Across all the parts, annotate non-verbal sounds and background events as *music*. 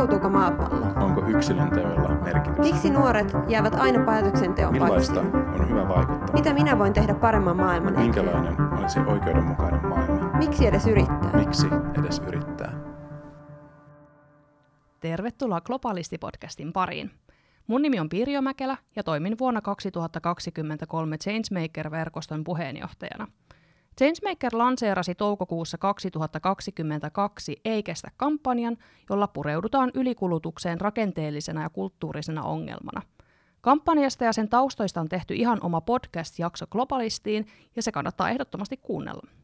Tuhoutuuko maapallo? Onko yksilön teoilla merkitystä? Miksi nuoret jäävät aina päätöksenteon Millaista paikkaan? on hyvä vaikuttaa? Mitä minä voin tehdä paremman maailman eteen? Minkälainen olisi oikeudenmukainen maailma? Miksi edes yrittää? Miksi edes yrittää? Tervetuloa Globalisti-podcastin pariin. Mun nimi on Pirjo Mäkelä ja toimin vuonna 2023 Changemaker-verkoston puheenjohtajana. Changemaker lanseerasi toukokuussa 2022 Ei kestä kampanjan, jolla pureudutaan ylikulutukseen rakenteellisena ja kulttuurisena ongelmana. Kampanjasta ja sen taustoista on tehty ihan oma podcast-jakso Globalistiin ja se kannattaa ehdottomasti kuunnella.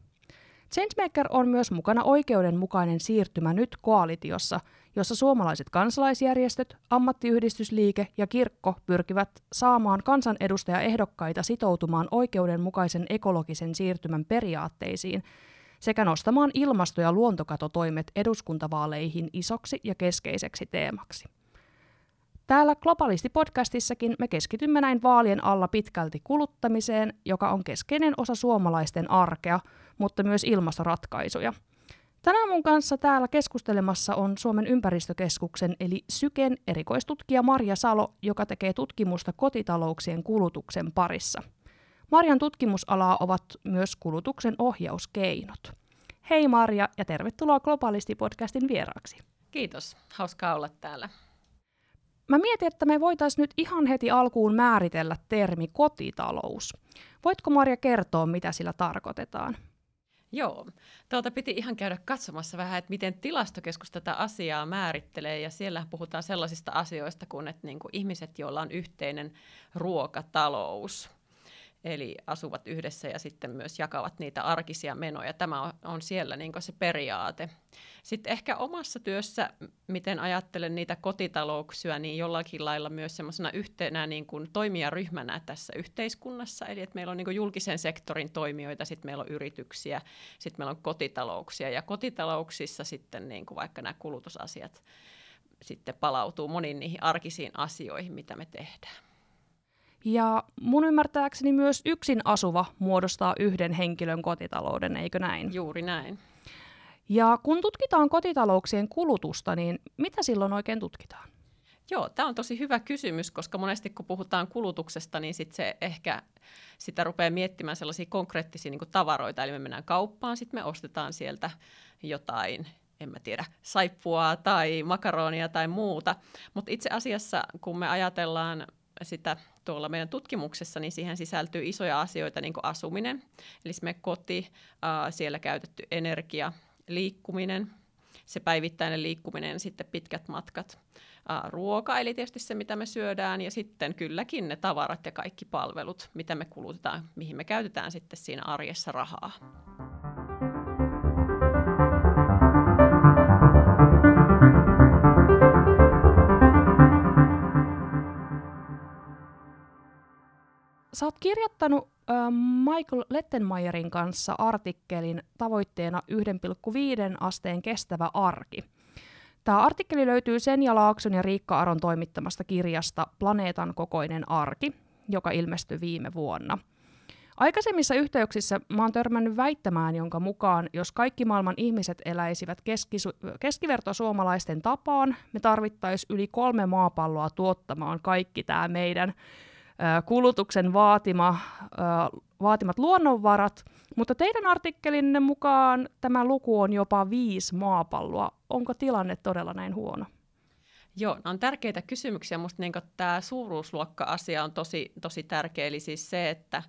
Changemaker on myös mukana oikeudenmukainen siirtymä nyt koalitiossa, jossa suomalaiset kansalaisjärjestöt, ammattiyhdistysliike ja kirkko pyrkivät saamaan kansanedustajaehdokkaita sitoutumaan oikeudenmukaisen ekologisen siirtymän periaatteisiin sekä nostamaan ilmasto- ja luontokatotoimet eduskuntavaaleihin isoksi ja keskeiseksi teemaksi. Täällä Globalisti-podcastissakin me keskitymme näin vaalien alla pitkälti kuluttamiseen, joka on keskeinen osa suomalaisten arkea, mutta myös ilmastoratkaisuja. Tänään mun kanssa täällä keskustelemassa on Suomen ympäristökeskuksen eli Syken erikoistutkija Marja Salo, joka tekee tutkimusta kotitalouksien kulutuksen parissa. Marjan tutkimusalaa ovat myös kulutuksen ohjauskeinot. Hei Marja ja tervetuloa Globalisti-podcastin vieraaksi. Kiitos, hauskaa olla täällä. Mä mietin, että me voitaisiin nyt ihan heti alkuun määritellä termi kotitalous. Voitko Marja kertoa, mitä sillä tarkoitetaan? Joo, tuolta piti ihan käydä katsomassa vähän, että miten tilastokeskus tätä asiaa määrittelee, ja siellä puhutaan sellaisista asioista kuin, että niin kuin ihmiset, joilla on yhteinen ruokatalous, eli asuvat yhdessä ja sitten myös jakavat niitä arkisia menoja. Tämä on, siellä niin se periaate. Sitten ehkä omassa työssä, miten ajattelen niitä kotitalouksia, niin jollakin lailla myös semmoisena yhtenä niin kuin toimijaryhmänä tässä yhteiskunnassa. Eli että meillä on niin julkisen sektorin toimijoita, sitten meillä on yrityksiä, sitten meillä on kotitalouksia. Ja kotitalouksissa sitten niin kuin vaikka nämä kulutusasiat sitten palautuu moniin niihin arkisiin asioihin, mitä me tehdään. Ja mun ymmärtääkseni myös yksin asuva muodostaa yhden henkilön kotitalouden, eikö näin? Juuri näin. Ja kun tutkitaan kotitalouksien kulutusta, niin mitä silloin oikein tutkitaan? Joo, tämä on tosi hyvä kysymys, koska monesti kun puhutaan kulutuksesta, niin sit se ehkä sitä rupeaa miettimään sellaisia konkreettisia niin tavaroita. Eli me mennään kauppaan, sitten me ostetaan sieltä jotain, en mä tiedä, saippua tai makaronia tai muuta. Mutta itse asiassa, kun me ajatellaan sitä tuolla meidän tutkimuksessa, niin siihen sisältyy isoja asioita, niin kuin asuminen, eli me koti, siellä käytetty energia, liikkuminen, se päivittäinen liikkuminen, sitten pitkät matkat, ruoka, eli tietysti se, mitä me syödään, ja sitten kylläkin ne tavarat ja kaikki palvelut, mitä me kulutetaan, mihin me käytetään sitten siinä arjessa rahaa. Sä oot kirjoittanut äh, Michael Lettenmeierin kanssa artikkelin tavoitteena 1,5 asteen kestävä arki. Tämä artikkeli löytyy sen ja Laakson ja Riikka Aron toimittamasta kirjasta Planeetan kokoinen arki, joka ilmestyi viime vuonna. Aikaisemmissa yhteyksissä mä oon törmännyt väittämään, jonka mukaan jos kaikki maailman ihmiset eläisivät keskisu- keskivertosuomalaisten tapaan, me tarvittaisiin yli kolme maapalloa tuottamaan kaikki tämä meidän kulutuksen vaatima, vaatimat luonnonvarat, mutta teidän artikkelinne mukaan tämä luku on jopa viisi maapalloa. Onko tilanne todella näin huono? Joo, nämä on tärkeitä kysymyksiä. Minusta niin tämä suuruusluokka-asia on tosi, tosi tärkeä. Eli siis se, että,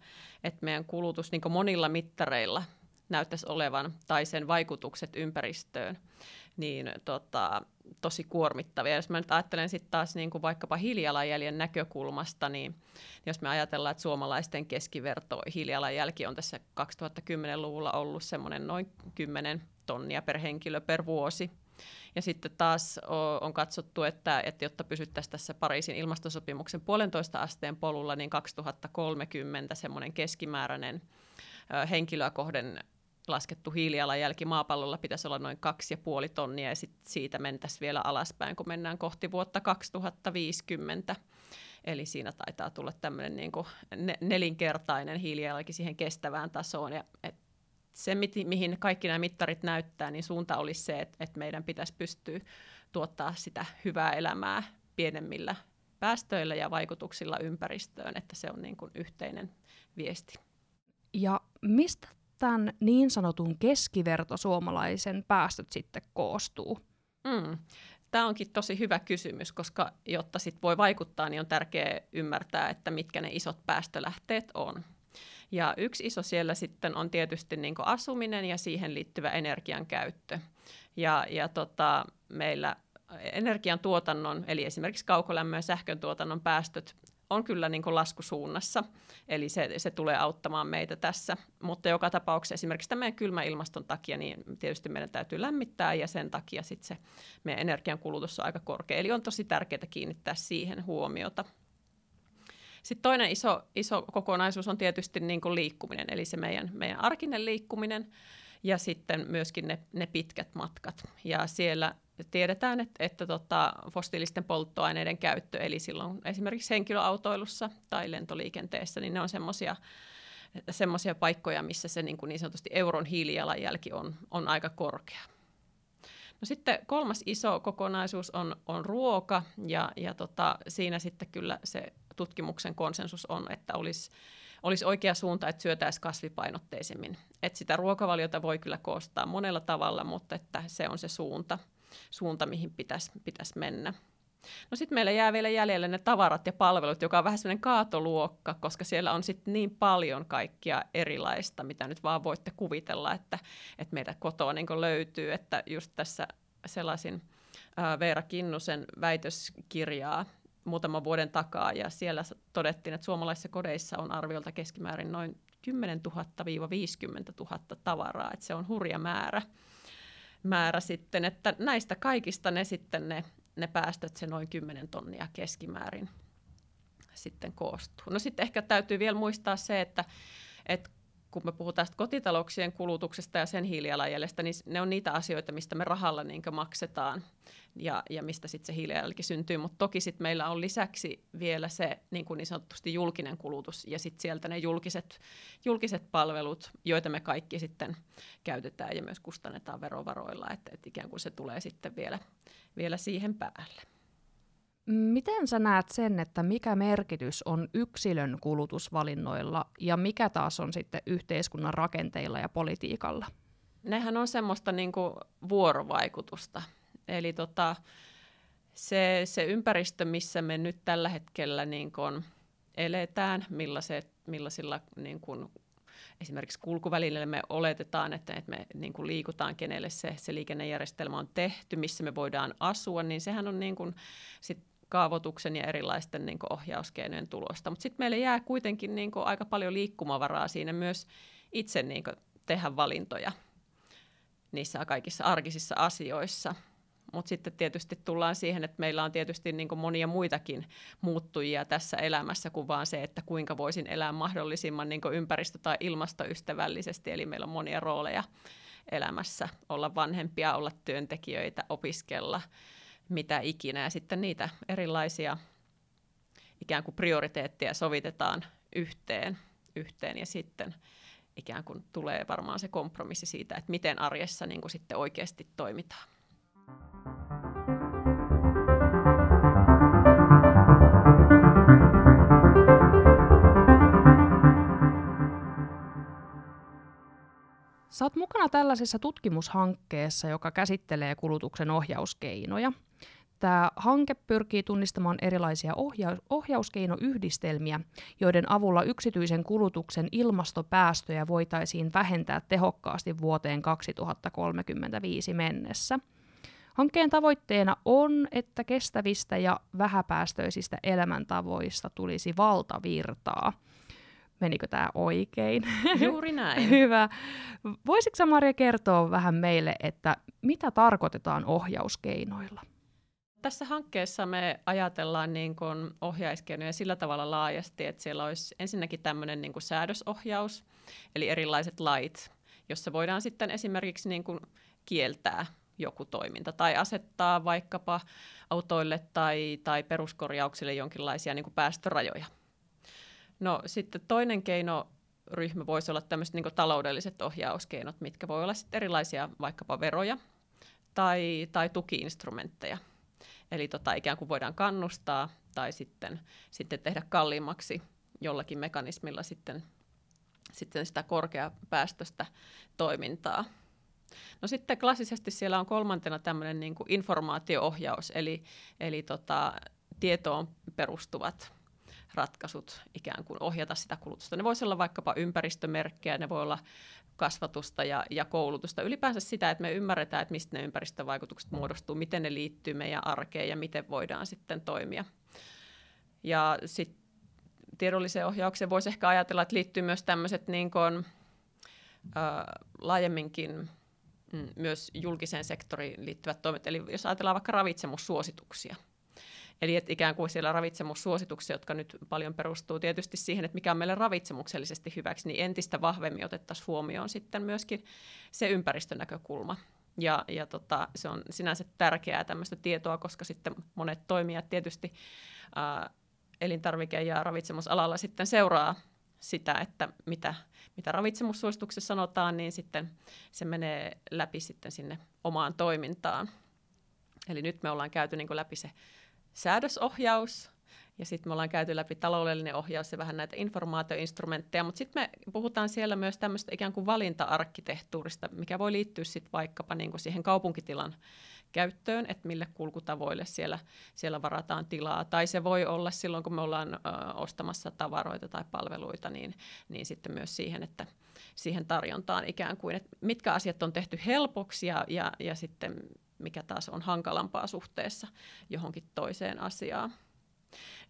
että meidän kulutus niin monilla mittareilla näyttäisi olevan, tai sen vaikutukset ympäristöön, niin tota, tosi kuormittavia. Jos mä nyt ajattelen sitten taas niin kuin vaikkapa hiilijalanjäljen näkökulmasta, niin jos me ajatellaan, että suomalaisten keskiverto hiilijalanjälki on tässä 2010-luvulla ollut semmoinen noin 10 tonnia per henkilö per vuosi, ja sitten taas on katsottu, että, että jotta pysyttäisiin tässä Pariisin ilmastosopimuksen puolentoista asteen polulla, niin 2030 semmoinen keskimääräinen henkilöä kohden laskettu hiilijalanjälki maapallolla pitäisi olla noin 2,5 tonnia ja sit siitä mentäisiin vielä alaspäin, kun mennään kohti vuotta 2050. Eli siinä taitaa tulla tämmöinen niin nelinkertainen hiilijalanjälki siihen kestävään tasoon. Ja et se, mihin kaikki nämä mittarit näyttää, niin suunta olisi se, että, että meidän pitäisi pystyä tuottaa sitä hyvää elämää pienemmillä päästöillä ja vaikutuksilla ympäristöön, että se on niin kuin yhteinen viesti. Ja mistä tämän niin sanotun keskivertosuomalaisen päästöt sitten koostuu? Mm. Tämä onkin tosi hyvä kysymys, koska jotta sit voi vaikuttaa, niin on tärkeää ymmärtää, että mitkä ne isot päästölähteet on. Ja yksi iso siellä sitten on tietysti niin asuminen ja siihen liittyvä energian käyttö. Ja, ja tota, meillä energiantuotannon, eli esimerkiksi kaukolämmön ja sähkön tuotannon päästöt on kyllä niin laskusuunnassa, eli se, se tulee auttamaan meitä tässä. Mutta joka tapauksessa esimerkiksi tämän kylmän ilmaston takia, niin tietysti meidän täytyy lämmittää, ja sen takia sitten se meidän energiankulutus on aika korkea. Eli on tosi tärkeää kiinnittää siihen huomiota. Sitten toinen iso, iso kokonaisuus on tietysti niin kuin liikkuminen, eli se meidän, meidän arkinen liikkuminen ja sitten myöskin ne, ne pitkät matkat. Ja siellä tiedetään, että, että tota, fossiilisten polttoaineiden käyttö, eli silloin esimerkiksi henkilöautoilussa tai lentoliikenteessä, niin ne on semmoisia semmoisia paikkoja, missä se niin, kuin niin sanotusti euron hiilijalanjälki on, on aika korkea. No sitten kolmas iso kokonaisuus on, on ruoka, ja, ja tota, siinä sitten kyllä se tutkimuksen konsensus on, että olisi, olisi oikea suunta, että syötäisiin kasvipainotteisemmin. Että sitä ruokavaliota voi kyllä koostaa monella tavalla, mutta että se on se suunta, suunta mihin pitäisi, pitäisi mennä. No sitten meillä jää vielä jäljelle ne tavarat ja palvelut, joka on vähän sellainen kaatoluokka, koska siellä on sitten niin paljon kaikkia erilaista, mitä nyt vaan voitte kuvitella, että, että meidän kotoa niin löytyy, että just tässä sellaisin Veera Kinnusen väitöskirjaa muutaman vuoden takaa, ja siellä todettiin, että suomalaisissa kodeissa on arviolta keskimäärin noin 10 000-50 000 tavaraa, että se on hurja määrä, määrä sitten, että näistä kaikista ne sitten ne, ne päästöt, se noin 10 tonnia keskimäärin sitten koostuu. No sitten ehkä täytyy vielä muistaa se, että, että kun me puhutaan kotitalouksien kulutuksesta ja sen hiilijalanjäljestä, niin ne on niitä asioita, mistä me rahalla niin maksetaan ja, ja mistä sitten se hiilijalanjälki syntyy. Mutta toki sitten meillä on lisäksi vielä se niin, kuin niin sanotusti julkinen kulutus ja sitten sieltä ne julkiset, julkiset palvelut, joita me kaikki sitten käytetään ja myös kustannetaan verovaroilla, että, että ikään kuin se tulee sitten vielä, vielä siihen päälle. Miten sä näet sen, että mikä merkitys on yksilön kulutusvalinnoilla ja mikä taas on sitten yhteiskunnan rakenteilla ja politiikalla? Nehän on semmoista niin kuin vuorovaikutusta. Eli tota, se, se ympäristö, missä me nyt tällä hetkellä niin kuin eletään, millaiset, millaisilla niin kuin esimerkiksi kulkuvälineillä me oletetaan, että, että me niin kuin liikutaan, kenelle se, se liikennejärjestelmä on tehty, missä me voidaan asua, niin sehän on niin kuin sit kaavoituksen ja erilaisten niin kuin ohjauskeinojen tulosta. Mutta sitten meille jää kuitenkin niin kuin aika paljon liikkumavaraa siinä myös itse niin kuin tehdä valintoja niissä kaikissa arkisissa asioissa. Mutta sitten tietysti tullaan siihen, että meillä on tietysti niin kuin monia muitakin muuttujia tässä elämässä kuin vaan se, että kuinka voisin elää mahdollisimman niin kuin ympäristö- tai ilmastoystävällisesti. Eli meillä on monia rooleja elämässä, olla vanhempia, olla työntekijöitä, opiskella – mitä ikinä. Ja sitten niitä erilaisia ikään kuin prioriteetteja sovitetaan yhteen, yhteen ja sitten ikään kuin tulee varmaan se kompromissi siitä, että miten arjessa niin kuin sitten oikeasti toimitaan. Oot mukana tällaisessa tutkimushankkeessa, joka käsittelee kulutuksen ohjauskeinoja. Tämä hanke pyrkii tunnistamaan erilaisia ohja- ohjauskeinoyhdistelmiä, joiden avulla yksityisen kulutuksen ilmastopäästöjä voitaisiin vähentää tehokkaasti vuoteen 2035 mennessä. Hankkeen tavoitteena on, että kestävistä ja vähäpäästöisistä elämäntavoista tulisi valtavirtaa – Menikö tämä oikein? Juuri näin. *laughs* Hyvä. Voisitko Maria kertoa vähän meille, että mitä tarkoitetaan ohjauskeinoilla? Tässä hankkeessa me ajatellaan niin kuin ohjaiskeinoja sillä tavalla laajasti, että siellä olisi ensinnäkin tämmöinen niin kuin säädösohjaus, eli erilaiset lait, jossa voidaan sitten esimerkiksi niin kuin kieltää joku toiminta tai asettaa vaikkapa autoille tai, tai peruskorjauksille jonkinlaisia niin kuin päästörajoja. No sitten toinen keino ryhmä voisi olla tämmöiset niin taloudelliset ohjauskeinot, mitkä voi olla sitten erilaisia vaikkapa veroja tai, tai tukiinstrumentteja. Eli tota, ikään kuin voidaan kannustaa tai sitten, sitten tehdä kalliimmaksi jollakin mekanismilla sitten, sitten sitä korkeapäästöstä toimintaa. No sitten klassisesti siellä on kolmantena tämmöinen niin kuin informaatio-ohjaus, eli, eli tota, tietoon perustuvat ratkaisut ikään kuin ohjata sitä kulutusta. Ne voisi olla vaikkapa ympäristömerkkejä, ne voi olla kasvatusta ja, ja koulutusta. Ylipäänsä sitä, että me ymmärretään, että mistä ne ympäristövaikutukset muodostuu, miten ne liittyy meidän arkeen ja miten voidaan sitten toimia. Ja sitten tiedolliseen ohjaukseen voisi ehkä ajatella, että liittyy myös tämmöiset niin kuin, äh, laajemminkin mm, myös julkiseen sektoriin liittyvät toimet. Eli jos ajatellaan vaikka ravitsemussuosituksia – Eli että ikään kuin siellä ravitsemussuosituksia, jotka nyt paljon perustuu tietysti siihen, että mikä on meille ravitsemuksellisesti hyväksi, niin entistä vahvemmin otettaisiin huomioon sitten myöskin se ympäristönäkökulma. Ja, ja tota, se on sinänsä tärkeää tämmöistä tietoa, koska sitten monet toimijat tietysti ää, elintarvike- ja ravitsemusalalla sitten seuraa sitä, että mitä, mitä ravitsemussuosituksessa sanotaan, niin sitten se menee läpi sitten sinne omaan toimintaan. Eli nyt me ollaan käyty niin läpi se säädösohjaus, ja sitten me ollaan käyty läpi taloudellinen ohjaus ja vähän näitä informaatioinstrumentteja, mutta sitten me puhutaan siellä myös tämmöistä ikään kuin valinta-arkkitehtuurista, mikä voi liittyä sitten vaikkapa niin kuin siihen kaupunkitilan käyttöön, että mille kulkutavoille siellä, siellä varataan tilaa. Tai se voi olla silloin, kun me ollaan ö, ostamassa tavaroita tai palveluita, niin, niin sitten myös siihen, että siihen tarjontaan ikään kuin, että mitkä asiat on tehty helpoksi ja, ja, ja sitten mikä taas on hankalampaa suhteessa johonkin toiseen asiaan.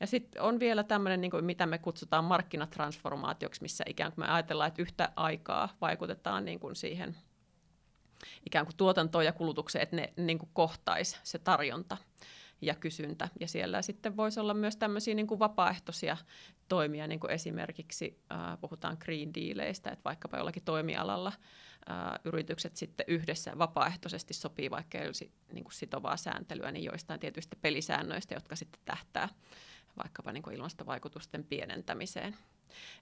Ja sitten on vielä tämmöinen, niin mitä me kutsutaan markkinatransformaatioksi, missä ikään kuin me ajatellaan, että yhtä aikaa vaikutetaan niin kuin siihen ikään kuin tuotantoon ja kulutukseen, että ne niin kuin kohtaisi se tarjonta ja kysyntä. Ja siellä sitten voisi olla myös tämmöisiä niin kuin vapaaehtoisia toimia, niin kuin esimerkiksi äh, puhutaan green dealeista, että vaikkapa jollakin toimialalla äh, yritykset sitten yhdessä vapaaehtoisesti sopii, vaikka ei olisi niin kuin sitovaa sääntelyä, niin joistain tietyistä pelisäännöistä, jotka sitten tähtää vaikkapa niin kuin ilmastovaikutusten pienentämiseen.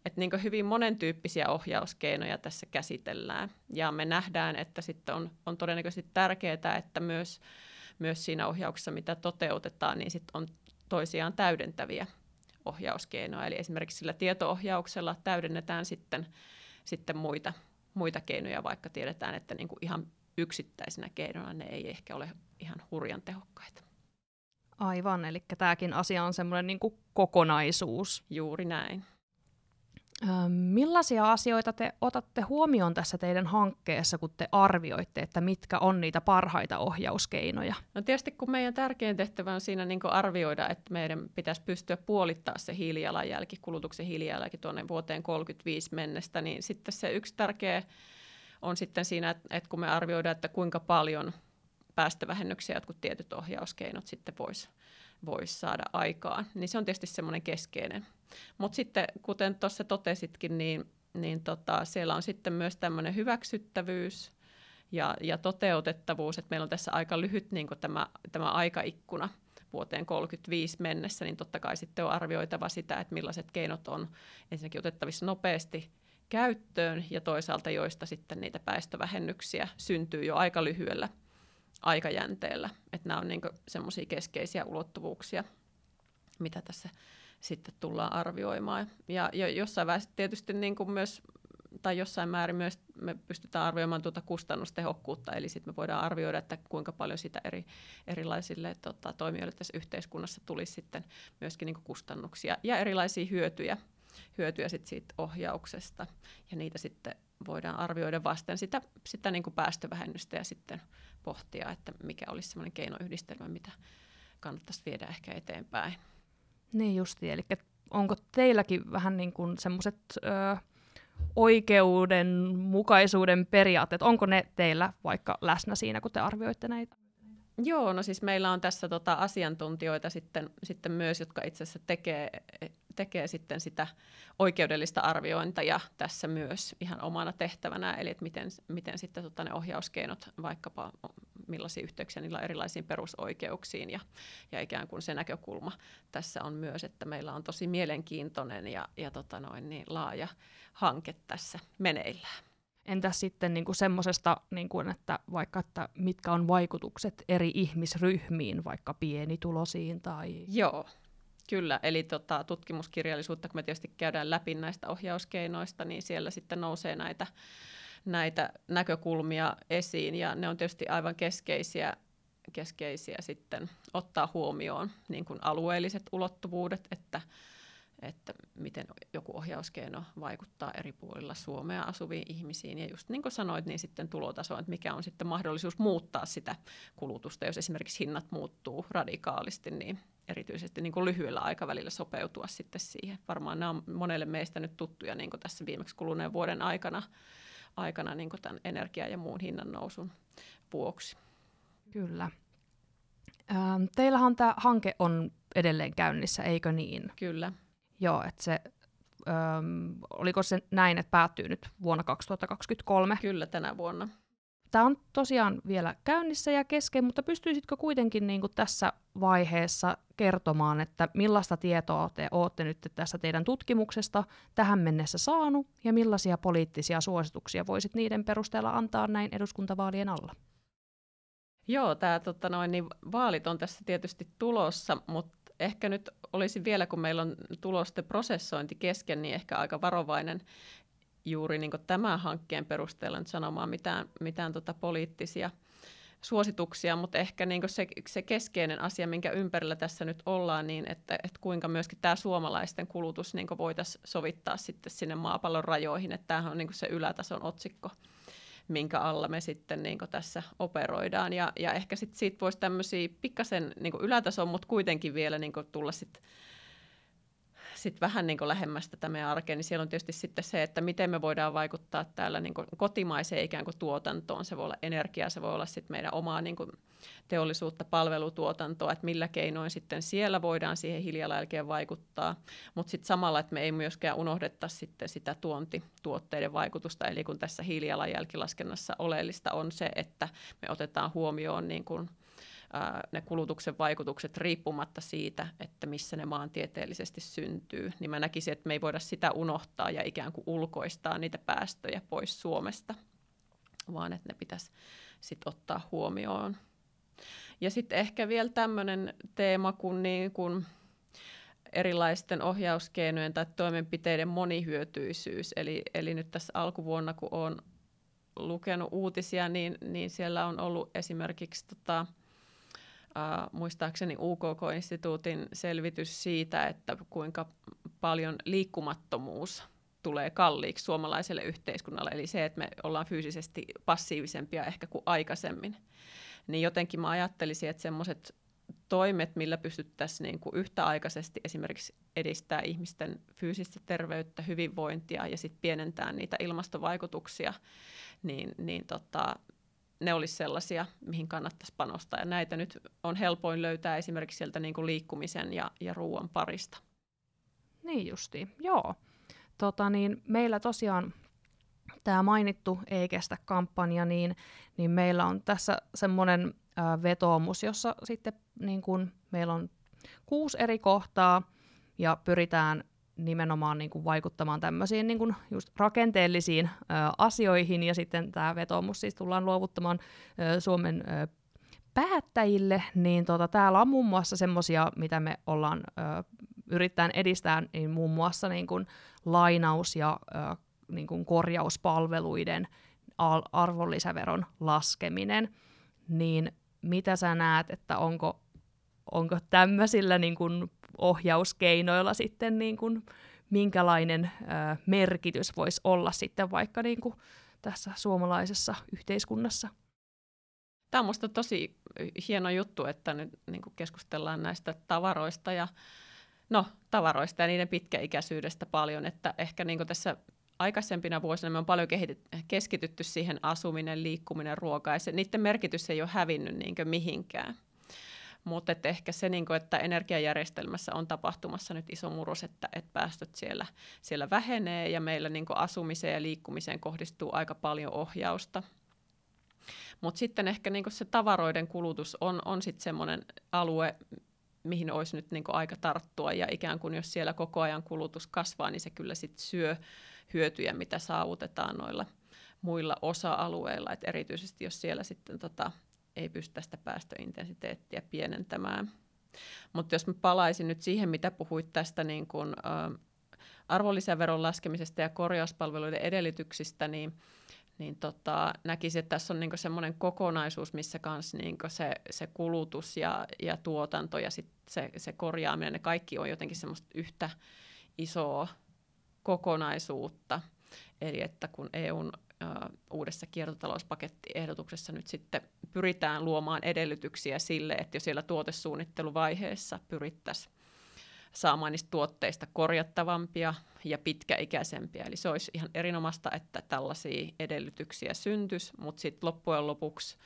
Et niin hyvin monentyyppisiä ohjauskeinoja tässä käsitellään. Ja me nähdään, että sitten on, on todennäköisesti tärkeää, että myös, myös siinä ohjauksessa, mitä toteutetaan, niin sitten on toisiaan täydentäviä ohjauskeinoja. Eli esimerkiksi sillä tietoohjauksella täydennetään sitten, sitten muita, muita keinoja, vaikka tiedetään, että niin kuin ihan yksittäisinä keinoina ne ei ehkä ole ihan hurjan tehokkaita. Aivan, eli tämäkin asia on semmoinen niin kokonaisuus. Juuri näin. Millaisia asioita te otatte huomioon tässä teidän hankkeessa, kun te arvioitte, että mitkä on niitä parhaita ohjauskeinoja? No tietysti kun meidän tärkein tehtävä on siinä niin arvioida, että meidän pitäisi pystyä puolittaa se hiilijalanjälki, kulutuksen hiilijalanjälki tuonne vuoteen 35 mennessä, niin sitten se yksi tärkeä on sitten siinä, että kun me arvioidaan, että kuinka paljon päästövähennyksiä jotkut tietyt ohjauskeinot sitten voisi vois saada aikaan, niin se on tietysti semmoinen keskeinen mutta sitten, kuten tuossa totesitkin, niin, niin tota, siellä on sitten myös tämmöinen hyväksyttävyys ja, ja toteutettavuus, että meillä on tässä aika lyhyt niin tämä, tämä aikaikkuna vuoteen 35 mennessä, niin totta kai sitten on arvioitava sitä, että millaiset keinot on ensinnäkin otettavissa nopeasti käyttöön ja toisaalta joista sitten niitä päästövähennyksiä syntyy jo aika lyhyellä aikajänteellä. Että nämä on niin semmoisia keskeisiä ulottuvuuksia, mitä tässä sitten tullaan arvioimaan. Ja, ja jossain vaiheessa tietysti niin kuin myös, tai jossain määrin myös me pystytään arvioimaan tuota kustannustehokkuutta, eli sitten me voidaan arvioida, että kuinka paljon sitä eri, erilaisille tota, toimijoille tässä yhteiskunnassa tulisi sitten myöskin niin kuin kustannuksia ja erilaisia hyötyjä, hyötyjä sit siitä ohjauksesta, ja niitä sitten voidaan arvioida vasten sitä, sitä niin kuin päästövähennystä ja sitten pohtia, että mikä olisi sellainen keinoyhdistelmä, mitä kannattaisi viedä ehkä eteenpäin. Niin justi, eli onko teilläkin vähän niin kuin semmoiset oikeudenmukaisuuden periaatteet, onko ne teillä vaikka läsnä siinä, kun te arvioitte näitä? Joo, no siis meillä on tässä tota asiantuntijoita sitten, sitten myös, jotka itse asiassa tekee, tekee sitten sitä oikeudellista arviointia tässä myös ihan omana tehtävänä, eli että miten, miten sitten tota ne ohjauskeinot vaikkapa millaisia yhteyksiä niillä on erilaisiin perusoikeuksiin. Ja, ja ikään kuin se näkökulma tässä on myös, että meillä on tosi mielenkiintoinen ja, ja tota noin, niin laaja hanke tässä meneillään. Entäs sitten niin kuin semmoisesta, niin kuin, että vaikka että mitkä on vaikutukset eri ihmisryhmiin, vaikka pienitulosiin tai... Joo, Kyllä, eli tota, tutkimuskirjallisuutta, kun me tietysti käydään läpi näistä ohjauskeinoista, niin siellä sitten nousee näitä, näitä näkökulmia esiin, ja ne on tietysti aivan keskeisiä, keskeisiä sitten ottaa huomioon niin kuin alueelliset ulottuvuudet, että, että miten joku ohjauskeino vaikuttaa eri puolilla Suomea asuviin ihmisiin. Ja just niin kuin sanoit, niin sitten tulotaso, että mikä on sitten mahdollisuus muuttaa sitä kulutusta, jos esimerkiksi hinnat muuttuu radikaalisti, niin erityisesti niin kuin lyhyellä aikavälillä sopeutua sitten siihen. Varmaan nämä on monelle meistä nyt tuttuja niin kuin tässä viimeksi kuluneen vuoden aikana, aikana niin kuin tämän energia- ja muun hinnan nousun vuoksi. Kyllä. Ähm, teillähän tämä hanke on edelleen käynnissä, eikö niin? Kyllä. Joo, että se, ähm, oliko se näin, että päättyy nyt vuonna 2023? Kyllä, tänä vuonna. Tämä on tosiaan vielä käynnissä ja kesken, mutta pystyisitkö kuitenkin niin kuin tässä vaiheessa kertomaan, että millaista tietoa te olette nyt tässä teidän tutkimuksesta tähän mennessä saanut ja millaisia poliittisia suosituksia voisit niiden perusteella antaa näin eduskuntavaalien alla? Joo, tämä tota noin, niin vaalit on tässä tietysti tulossa, mutta ehkä nyt olisi vielä, kun meillä on tulosten prosessointi kesken, niin ehkä aika varovainen juuri niin tämän hankkeen perusteella nyt sanomaan mitään, mitään tota poliittisia suosituksia, mutta ehkä niin se, se keskeinen asia, minkä ympärillä tässä nyt ollaan, niin että, että kuinka myöskin tämä suomalaisten kulutus niin voitaisiin sovittaa sitten sinne maapallon rajoihin, että tämähän on niin se ylätason otsikko, minkä alla me sitten niin tässä operoidaan. Ja, ja ehkä sitten siitä voisi tämmöisiä pikkasen niin ylätason, mutta kuitenkin vielä niin tulla sitten sitten vähän niin kuin lähemmäs tätä meidän arkea, niin siellä on tietysti sitten se, että miten me voidaan vaikuttaa täällä niin kuin kotimaiseen ikään kuin tuotantoon. Se voi olla energiaa, se voi olla sitten meidän omaa niin kuin teollisuutta, palvelutuotantoa, että millä keinoin sitten siellä voidaan siihen hiilijalanjälkeen vaikuttaa. Mutta sitten samalla, että me ei myöskään unohdetta sitten sitä tuontituotteiden vaikutusta. Eli kun tässä hiilijalanjälkilaskennassa oleellista on se, että me otetaan huomioon niin kuin ne kulutuksen vaikutukset riippumatta siitä, että missä ne maantieteellisesti syntyy, niin mä näkisin, että me ei voida sitä unohtaa ja ikään kuin ulkoistaa niitä päästöjä pois Suomesta, vaan että ne pitäisi sitten ottaa huomioon. Ja sitten ehkä vielä tämmöinen teema kuin, niin kuin erilaisten ohjauskeinojen tai toimenpiteiden monihyötyisyys. Eli, eli nyt tässä alkuvuonna, kun olen lukenut uutisia, niin, niin siellä on ollut esimerkiksi tota, äh, muistaakseni UKK-instituutin selvitys siitä, että kuinka paljon liikkumattomuus tulee kalliiksi suomalaiselle yhteiskunnalle, eli se, että me ollaan fyysisesti passiivisempia ehkä kuin aikaisemmin. Niin jotenkin mä ajattelisin, että semmoiset toimet, millä pystyttäisiin niin kuin yhtäaikaisesti esimerkiksi edistää ihmisten fyysistä terveyttä, hyvinvointia ja sitten pienentää niitä ilmastovaikutuksia, niin, niin tota, ne olisi sellaisia, mihin kannattaisi panostaa. Ja näitä nyt on helpoin löytää esimerkiksi sieltä niin kuin liikkumisen ja, ja ruoan parista. Niin justi, joo. Tota niin, meillä tosiaan tämä mainittu Ei kestä kampanja, niin, niin meillä on tässä semmoinen vetoomus, jossa sitten niin kun, meillä on kuusi eri kohtaa ja pyritään nimenomaan niin kuin vaikuttamaan tämmöisiin niin kuin just rakenteellisiin ö, asioihin, ja sitten tämä vetoomus siis tullaan luovuttamaan ö, Suomen ö, päättäjille, niin tota, täällä on muun muassa semmoisia, mitä me ollaan ö, yrittäen edistää, niin muun muassa niin kuin lainaus- ja niin kuin korjauspalveluiden arvonlisäveron laskeminen, niin mitä sä näet, että onko, onko tämmöisillä niin kuin ohjauskeinoilla sitten niin kuin, minkälainen ö, merkitys voisi olla sitten vaikka niin kuin tässä suomalaisessa yhteiskunnassa. Tämä on minusta tosi hieno juttu, että nyt niin kuin keskustellaan näistä tavaroista ja no, tavaroista ja niiden pitkäikäisyydestä paljon, että ehkä niin tässä aikaisempina vuosina me on paljon keskitytty siihen asuminen, liikkuminen, ruoka, ja se, niiden merkitys ei ole hävinnyt niin mihinkään. Mutta ehkä se, niin kuin, että energiajärjestelmässä on tapahtumassa nyt iso murros, että, että päästöt siellä, siellä vähenee ja meillä niin asumiseen ja liikkumiseen kohdistuu aika paljon ohjausta. Mutta sitten ehkä niin se tavaroiden kulutus on, on sitten semmoinen alue, mihin olisi nyt niin aika tarttua, ja ikään kuin jos siellä koko ajan kulutus kasvaa, niin se kyllä sitten syö hyötyjä, mitä saavutetaan noilla muilla osa-alueilla, Et erityisesti jos siellä sitten tota, ei pystytä sitä päästöintensiteettiä pienentämään. Mutta jos mä palaisin nyt siihen, mitä puhuit tästä niin kun, ä, arvonlisäveron laskemisesta ja korjauspalveluiden edellytyksistä, niin, niin tota, näkisin, että tässä on niin semmoinen kokonaisuus, missä kans niin se, se kulutus ja, ja tuotanto ja sit se, se korjaaminen, ne kaikki on jotenkin semmoista yhtä isoa kokonaisuutta. Eli että kun EUn uudessa kiertotalouspakettiehdotuksessa nyt sitten pyritään luomaan edellytyksiä sille, että jo siellä tuotesuunnitteluvaiheessa pyrittäisiin saamaan niistä tuotteista korjattavampia ja pitkäikäisempiä. Eli se olisi ihan erinomaista, että tällaisia edellytyksiä syntyisi, mutta sitten loppujen lopuksi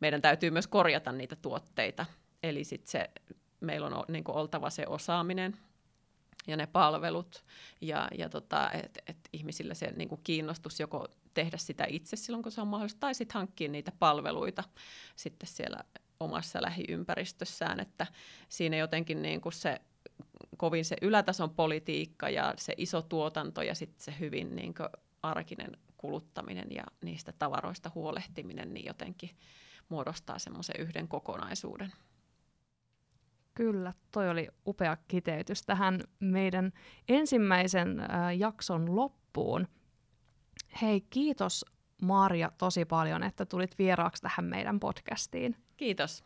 meidän täytyy myös korjata niitä tuotteita. Eli sitten se, meillä on niin oltava se osaaminen ja ne palvelut, ja, ja tota, että et ihmisillä se niin kuin kiinnostus joko tehdä sitä itse silloin, kun se on mahdollista, tai sitten hankkia niitä palveluita sitten siellä omassa lähiympäristössään, että siinä jotenkin niin kuin se kovin se ylätason politiikka ja se iso tuotanto ja sitten se hyvin niin kuin arkinen kuluttaminen ja niistä tavaroista huolehtiminen, niin jotenkin muodostaa semmoisen yhden kokonaisuuden. Kyllä, toi oli upea kiteytys tähän meidän ensimmäisen äh, jakson loppuun. Hei, kiitos Maria tosi paljon, että tulit vieraaksi tähän meidän podcastiin. Kiitos.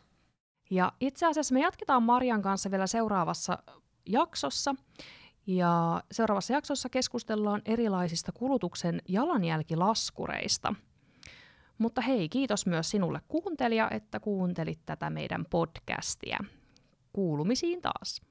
Ja itse asiassa me jatketaan Marian kanssa vielä seuraavassa jaksossa. Ja seuraavassa jaksossa keskustellaan erilaisista kulutuksen jalanjälkilaskureista. Mutta hei, kiitos myös sinulle kuuntelija, että kuuntelit tätä meidän podcastia. Kuulumisiin taas.